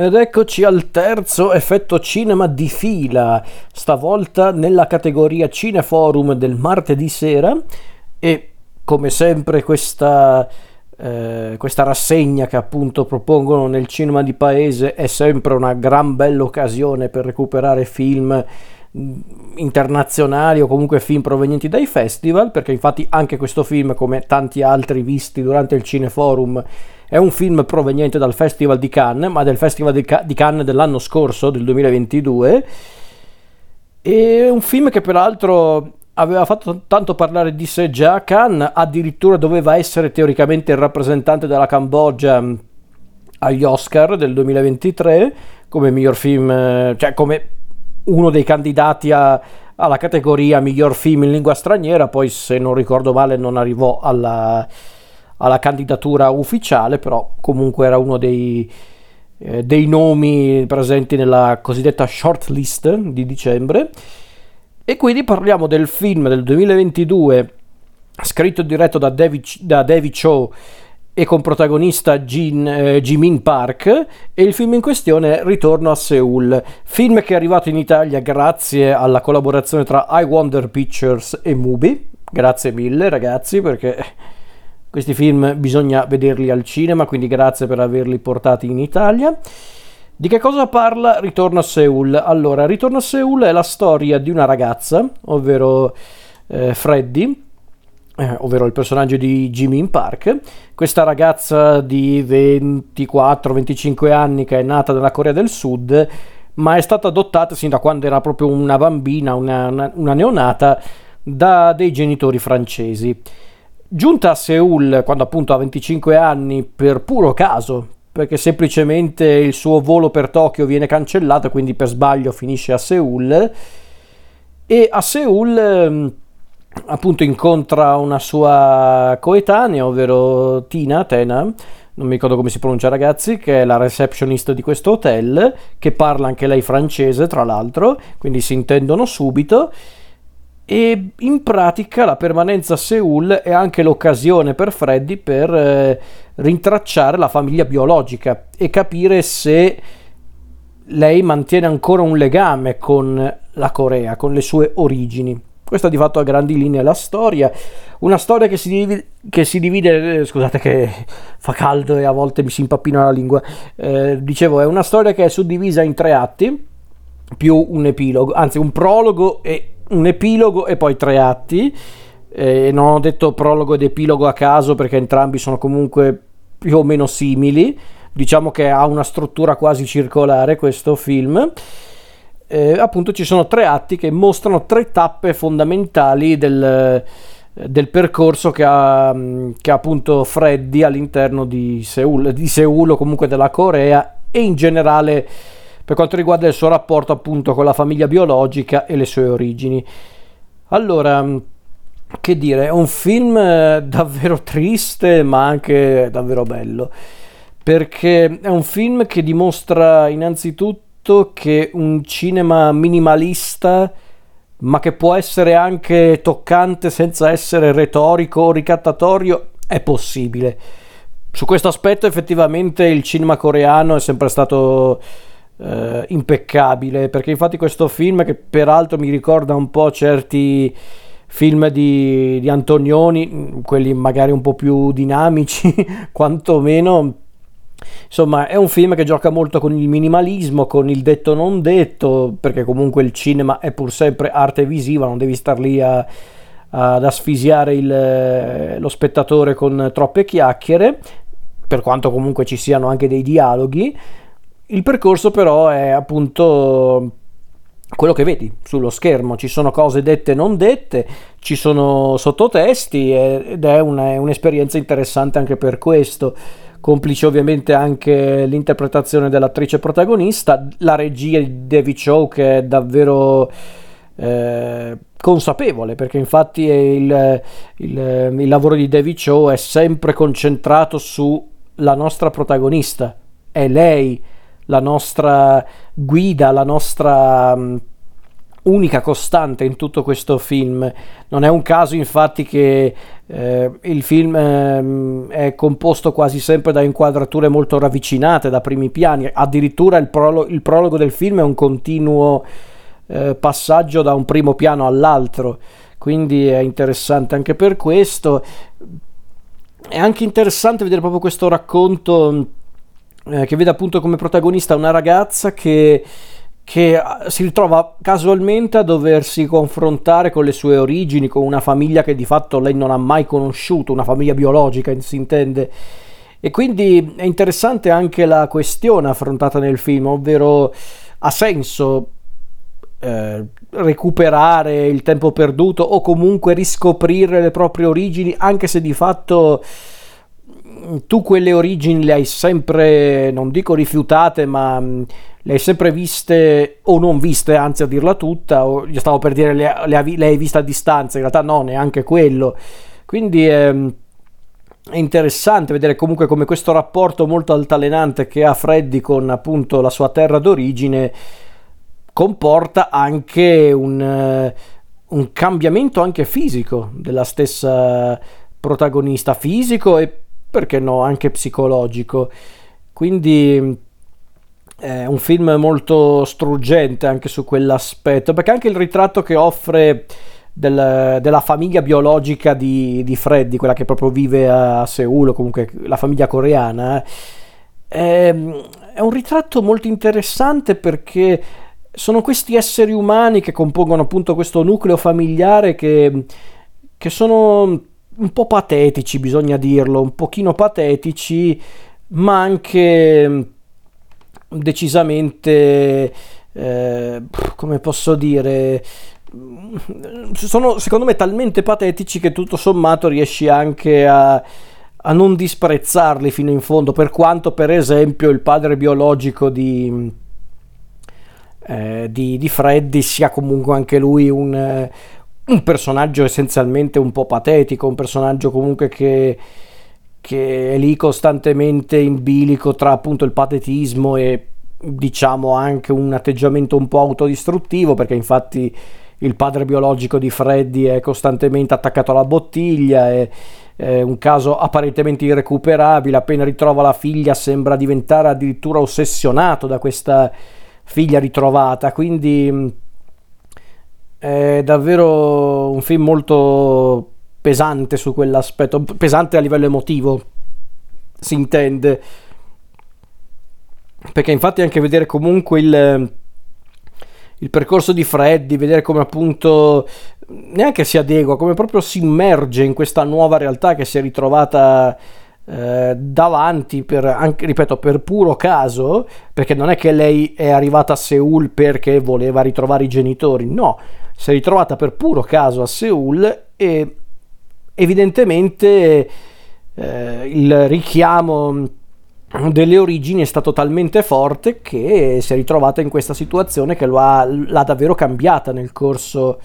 Ed eccoci al terzo effetto cinema di fila, stavolta nella categoria Cineforum del martedì sera. E come sempre questa, eh, questa rassegna che appunto propongono nel cinema di paese è sempre una gran bella occasione per recuperare film internazionali o comunque film provenienti dai festival perché infatti anche questo film come tanti altri visti durante il Cineforum è un film proveniente dal Festival di Cannes, ma del Festival di, Ca- di Cannes dell'anno scorso, del 2022. E un film che peraltro aveva fatto tanto parlare di sé già a Cannes, addirittura doveva essere teoricamente il rappresentante della Cambogia agli Oscar del 2023 come miglior film, cioè come uno dei candidati a, alla categoria miglior film in lingua straniera, poi se non ricordo male non arrivò alla, alla candidatura ufficiale, però comunque era uno dei, eh, dei nomi presenti nella cosiddetta shortlist di dicembre. E quindi parliamo del film del 2022, scritto e diretto da David, da David Cho e con protagonista Jin, eh, Jimin Park e il film in questione è Ritorno a Seoul, film che è arrivato in Italia grazie alla collaborazione tra I Wonder Pictures e Mubi. Grazie mille ragazzi perché questi film bisogna vederli al cinema, quindi grazie per averli portati in Italia. Di che cosa parla Ritorno a Seoul? Allora, Ritorno a Seoul è la storia di una ragazza, ovvero eh, Freddy, eh, ovvero il personaggio di Jimin Park. Questa ragazza di 24-25 anni che è nata nella Corea del Sud, ma è stata adottata sin da quando era proprio una bambina, una, una, neonata, da dei genitori francesi. Giunta a Seoul quando appunto ha 25 anni per puro caso, perché semplicemente il suo volo per Tokyo viene cancellato, quindi per sbaglio finisce a Seoul. E a Seoul ehm, appunto incontra una sua coetanea, ovvero Tina, Tena, non mi ricordo come si pronuncia ragazzi, che è la receptionist di questo hotel, che parla anche lei francese tra l'altro, quindi si intendono subito e in pratica la permanenza a Seoul è anche l'occasione per Freddy per eh, rintracciare la famiglia biologica e capire se lei mantiene ancora un legame con la Corea, con le sue origini. Questa di fatto a grandi linee la storia, una storia che si divide, che si divide eh, scusate che fa caldo e a volte mi si impappina la lingua, eh, dicevo è una storia che è suddivisa in tre atti, più un epilogo, anzi un prologo e un epilogo e poi tre atti. Eh, non ho detto prologo ed epilogo a caso perché entrambi sono comunque più o meno simili. Diciamo che ha una struttura quasi circolare questo film. Eh, appunto ci sono tre atti che mostrano tre tappe fondamentali del, del percorso che ha, che ha, appunto Freddy all'interno di Seoul, di Seoul o comunque della Corea e in generale per quanto riguarda il suo rapporto appunto con la famiglia biologica e le sue origini. Allora, che dire, è un film eh, davvero triste ma anche davvero bello, perché è un film che dimostra innanzitutto che un cinema minimalista ma che può essere anche toccante senza essere retorico o ricattatorio è possibile. Su questo aspetto effettivamente il cinema coreano è sempre stato eh, impeccabile, perché infatti questo film che peraltro mi ricorda un po' certi film di, di Antonioni, quelli magari un po' più dinamici, quantomeno Insomma, è un film che gioca molto con il minimalismo, con il detto non detto, perché comunque il cinema è pur sempre arte visiva, non devi star lì a, ad asfisiare il, lo spettatore con troppe chiacchiere, per quanto comunque ci siano anche dei dialoghi. Il percorso però è appunto quello che vedi sullo schermo, ci sono cose dette e non dette, ci sono sottotesti ed è una, un'esperienza interessante anche per questo. Complice ovviamente anche l'interpretazione dell'attrice protagonista, la regia di David Show che è davvero eh, consapevole perché infatti il, il, il lavoro di David Show è sempre concentrato sulla nostra protagonista, è lei la nostra guida, la nostra, unica costante in tutto questo film. Non è un caso infatti che eh, il film eh, è composto quasi sempre da inquadrature molto ravvicinate, da primi piani, addirittura il, prolo- il prologo del film è un continuo eh, passaggio da un primo piano all'altro, quindi è interessante anche per questo. È anche interessante vedere proprio questo racconto eh, che vede appunto come protagonista una ragazza che che ah, si ritrova casualmente a doversi confrontare con le sue origini, con una famiglia che di fatto lei non ha mai conosciuto, una famiglia biologica si intende. E quindi è interessante anche la questione affrontata nel film, ovvero ha senso eh, recuperare il tempo perduto o comunque riscoprire le proprie origini, anche se di fatto tu quelle origini le hai sempre, non dico rifiutate, ma le hai sempre viste o non viste, anzi a dirla tutta, o io stavo per dire le, le, le hai viste a distanza, in realtà no, neanche quello. Quindi è, è interessante vedere comunque come questo rapporto molto altalenante che ha Freddy con appunto la sua terra d'origine comporta anche un, un cambiamento anche fisico della stessa protagonista fisico e perché no anche psicologico. Quindi è un film molto struggente anche su quell'aspetto, perché anche il ritratto che offre del, della famiglia biologica di, di, Freddy, quella che proprio vive a Seul, o comunque la famiglia coreana, è, è un ritratto molto interessante perché sono questi esseri umani che compongono appunto questo nucleo familiare che, che sono un po' patetici, bisogna dirlo, un pochino patetici, ma anche decisamente, eh, come posso dire, sono secondo me talmente patetici che tutto sommato riesci anche a, a non disprezzarli fino in fondo, per quanto per esempio il padre biologico di, eh, di, di Freddy sia comunque anche lui un, un, personaggio essenzialmente un po' patetico, un personaggio comunque che che è lì costantemente in bilico tra appunto il patetismo e diciamo anche un atteggiamento un po' autodistruttivo perché infatti il padre biologico di Freddy è costantemente attaccato alla bottiglia è, è un caso apparentemente irrecuperabile appena ritrova la figlia sembra diventare addirittura ossessionato da questa figlia ritrovata. Quindi è davvero un film molto pesante su quell'aspetto, pesante a livello emotivo, si intende. Perché infatti anche vedere comunque il, il percorso di Freddy, vedere come appunto neanche si adegua, come proprio si immerge in questa nuova realtà che si è ritrovata eh, davanti per, anche, ripeto, per puro caso, perché non è che lei è arrivata a Seoul perché voleva ritrovare i genitori, no, si è ritrovata per puro caso a Seoul e evidentemente eh, il richiamo delle origini è stato talmente forte che si è ritrovata in questa situazione che ha, l'ha davvero cambiata nel corso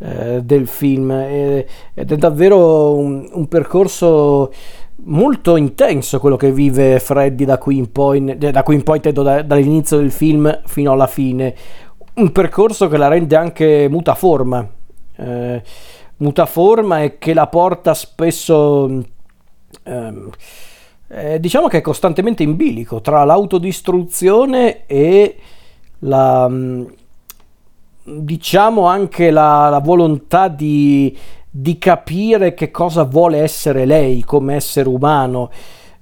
eh, del film. Ed è davvero un, un, percorso molto intenso quello che vive Freddy da qui in poi, da qui in poi da, dall'inizio del film fino alla fine un percorso che la rende anche mutaforma. Eh, mutaforma e che la porta spesso ehm, eh, diciamo che è costantemente in bilico tra l'autodistruzione e la mm, diciamo anche la, la volontà di, di, capire che cosa vuole essere lei come essere umano.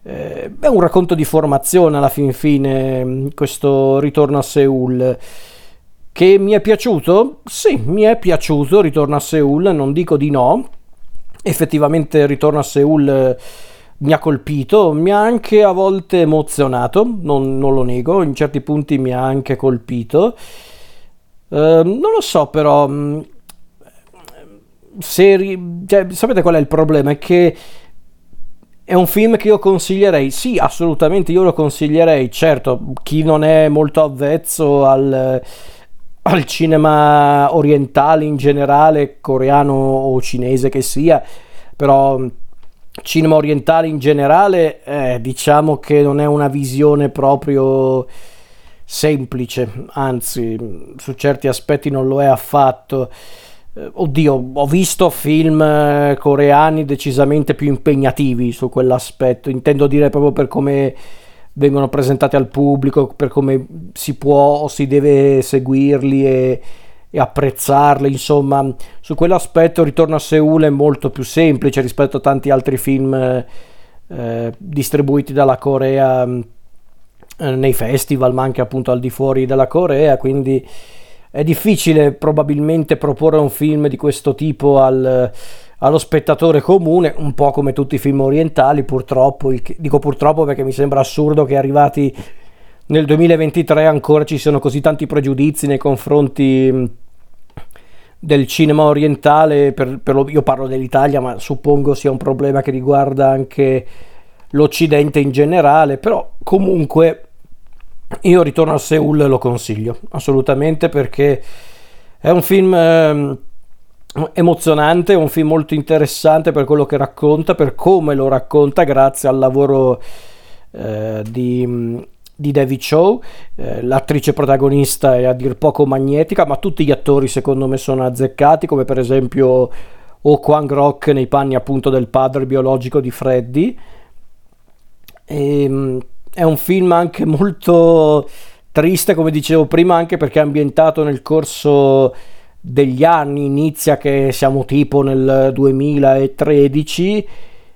Eh, è un racconto di formazione alla fin fine mm, questo ritorno a Seoul che mi è piaciuto? Sì, mi è piaciuto Ritorno a Seoul, non dico di no. Effettivamente Ritorno a Seoul eh, mi ha colpito, mi ha anche a volte emozionato, non, non lo nego, in certi punti mi ha anche colpito. Uh, non lo so però, mm, se, cioè, sapete qual è il problema? È che è un film che io consiglierei, sì assolutamente io lo consiglierei, certo chi non è molto avvezzo al al cinema orientale in generale, coreano o cinese che sia, però cinema orientale in generale, eh, diciamo che non è una visione proprio semplice, anzi su certi aspetti non lo è affatto. Eh, oddio, ho visto film eh, coreani decisamente più impegnativi su quell'aspetto, intendo dire proprio per come vengono presentati al pubblico, per come si può o si deve seguirli e, e apprezzarli, insomma, su quell'aspetto Ritorno a Seul è molto più semplice rispetto a tanti altri film eh, distribuiti dalla Corea eh, nei festival, ma anche appunto al di fuori della Corea, quindi è difficile probabilmente proporre un film di questo tipo al, allo spettatore comune, un po' come tutti i film orientali, purtroppo, dico purtroppo perché mi sembra assurdo che arrivati nel 2023 ancora ci siano così tanti pregiudizi nei confronti del cinema orientale, per, per lo, io parlo dell'Italia, ma suppongo sia un problema che riguarda anche l'Occidente in generale, però comunque io ritorno a Seoul lo consiglio assolutamente perché è un film eh, emozionante, un film molto interessante per quello che racconta, per come lo racconta, grazie al lavoro eh, di, di David Chow. Eh, l'attrice protagonista è a dir poco magnetica, ma tutti gli attori secondo me sono azzeccati, come per esempio O Kwang Rock nei panni appunto del padre biologico di Freddy. E, ehm, è un film anche molto triste, come dicevo prima, anche perché è ambientato nel corso degli anni, inizia che siamo tipo nel 2013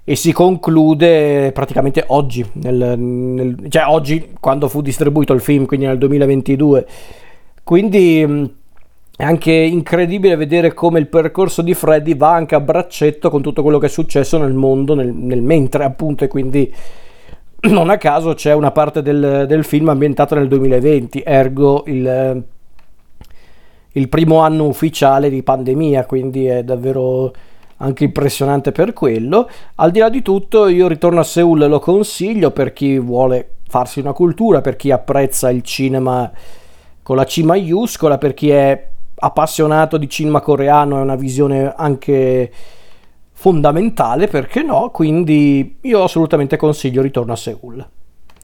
e si conclude praticamente oggi, nel, nel, cioè oggi quando fu distribuito il film, quindi nel 2022. Quindi è anche incredibile vedere come il percorso di Freddy va anche a braccetto con tutto quello che è successo nel mondo nel, nel mentre appunto e quindi non a caso c'è una parte del, del film ambientata nel 2020, ergo il, il, primo anno ufficiale di pandemia, quindi è davvero anche impressionante per quello. Al di là di tutto, io ritorno a Seoul lo consiglio per chi vuole farsi una cultura, per chi apprezza il cinema con la C maiuscola, per chi è appassionato di cinema coreano, è una visione anche fondamentale, perché no? Quindi io assolutamente consiglio Ritorno a Seoul.